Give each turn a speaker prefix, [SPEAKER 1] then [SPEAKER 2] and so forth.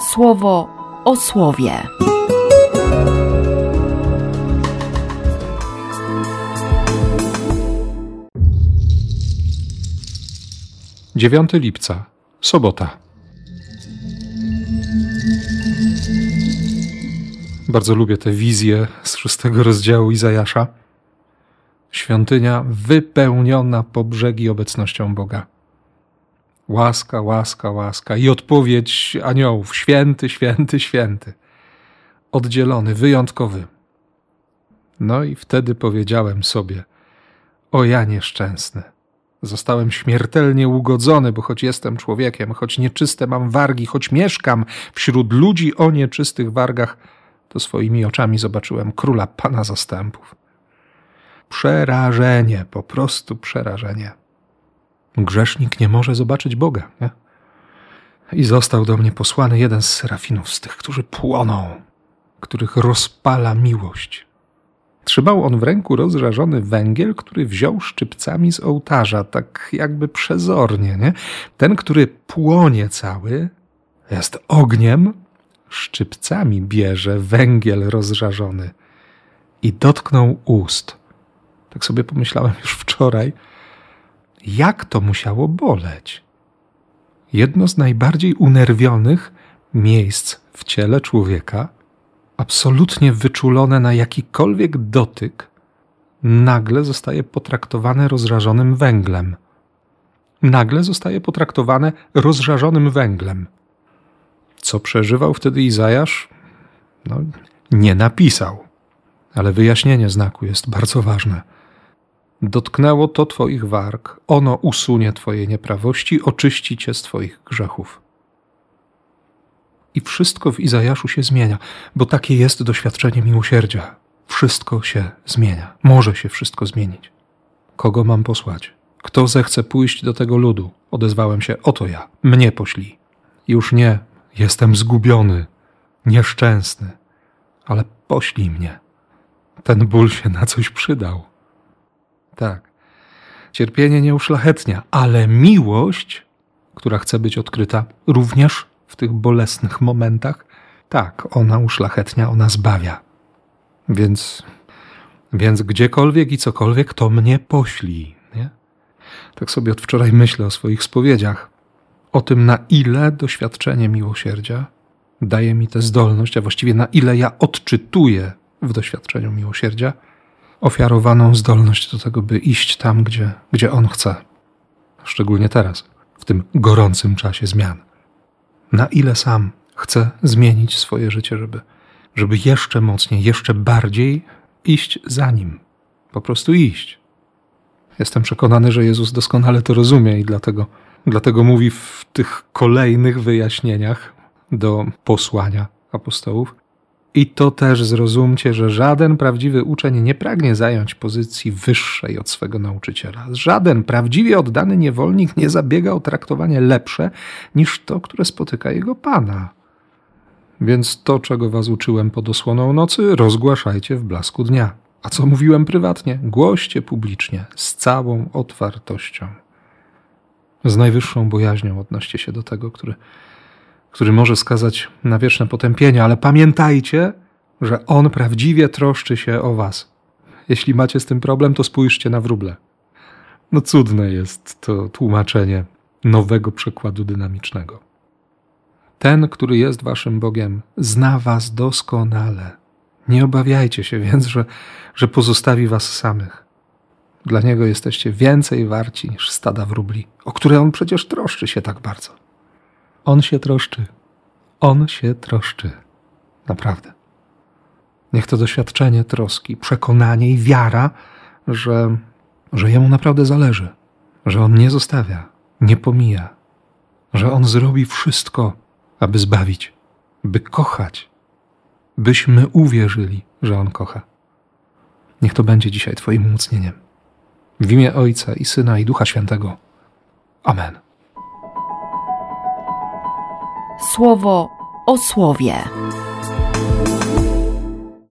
[SPEAKER 1] słowo o słowie.
[SPEAKER 2] Dziewiąty lipca, sobota. Bardzo lubię te wizje z szóstego rozdziału Izajasza. Świątynia wypełniona po brzegi obecnością Boga. Łaska, łaska, łaska i odpowiedź aniołów: święty, święty, święty. Oddzielony, wyjątkowy. No i wtedy powiedziałem sobie: O ja nieszczęsny. Zostałem śmiertelnie ugodzony, bo choć jestem człowiekiem, choć nieczyste mam wargi, choć mieszkam wśród ludzi o nieczystych wargach, to swoimi oczami zobaczyłem króla pana zastępów. Przerażenie, po prostu przerażenie. Grzesznik nie może zobaczyć Boga. Nie? I został do mnie posłany jeden z serafinów, z tych, którzy płoną, których rozpala miłość. Trzymał on w ręku rozżarzony węgiel, który wziął szczypcami z ołtarza, tak jakby przezornie. Nie? Ten, który płonie cały, jest ogniem, szczypcami bierze węgiel rozżarzony i dotknął ust. Tak sobie pomyślałem już wczoraj, jak to musiało boleć. Jedno z najbardziej unerwionych miejsc w ciele człowieka, absolutnie wyczulone na jakikolwiek dotyk, nagle zostaje potraktowane rozżarzonym węglem. Nagle zostaje potraktowane rozżarzonym węglem. Co przeżywał wtedy Izajasz? No, nie napisał, ale wyjaśnienie znaku jest bardzo ważne. Dotknęło to Twoich warg, ono usunie Twoje nieprawości, oczyści Cię z Twoich grzechów. I wszystko w Izajaszu się zmienia, bo takie jest doświadczenie miłosierdzia. Wszystko się zmienia, może się wszystko zmienić. Kogo mam posłać? Kto zechce pójść do tego ludu? Odezwałem się, oto ja, mnie poślij. Już nie, jestem zgubiony, nieszczęsny, ale poślij mnie. Ten ból się na coś przydał. Tak. Cierpienie nie uszlachetnia, ale miłość, która chce być odkryta również w tych bolesnych momentach, tak, ona uszlachetnia, ona zbawia. Więc, więc gdziekolwiek i cokolwiek to mnie poślij. Nie? Tak sobie od wczoraj myślę o swoich spowiedziach, o tym, na ile doświadczenie miłosierdzia daje mi tę zdolność, a właściwie na ile ja odczytuję w doświadczeniu miłosierdzia ofiarowaną zdolność do tego, by iść tam, gdzie, gdzie On chce. Szczególnie teraz, w tym gorącym czasie zmian. Na ile sam chcę zmienić swoje życie, żeby, żeby jeszcze mocniej, jeszcze bardziej iść za Nim. Po prostu iść. Jestem przekonany, że Jezus doskonale to rozumie i dlatego, dlatego mówi w tych kolejnych wyjaśnieniach do posłania apostołów, i to też zrozumcie, że żaden prawdziwy uczeń nie pragnie zająć pozycji wyższej od swego nauczyciela. Żaden prawdziwie oddany niewolnik nie zabiega o traktowanie lepsze niż to, które spotyka jego pana. Więc to, czego was uczyłem pod osłoną nocy, rozgłaszajcie w blasku dnia. A co mówiłem prywatnie, głoście publicznie, z całą otwartością. Z najwyższą bojaźnią odnoście się do tego, który który może skazać na wieczne potępienie, ale pamiętajcie, że On prawdziwie troszczy się o Was. Jeśli macie z tym problem, to spójrzcie na wróble. No cudne jest to tłumaczenie nowego przekładu dynamicznego. Ten, który jest Waszym Bogiem, zna Was doskonale. Nie obawiajcie się więc, że, że pozostawi Was samych. Dla Niego jesteście więcej warci niż stada wróbli, o które On przecież troszczy się tak bardzo. On się troszczy. On się troszczy. Naprawdę. Niech to doświadczenie troski, przekonanie i wiara, że, że Jemu naprawdę zależy, że On nie zostawia, nie pomija, że On zrobi wszystko, aby zbawić, by kochać, byśmy uwierzyli, że On kocha. Niech to będzie dzisiaj Twoim umocnieniem. W imię Ojca i Syna i Ducha Świętego. Amen
[SPEAKER 1] słowo o słowie.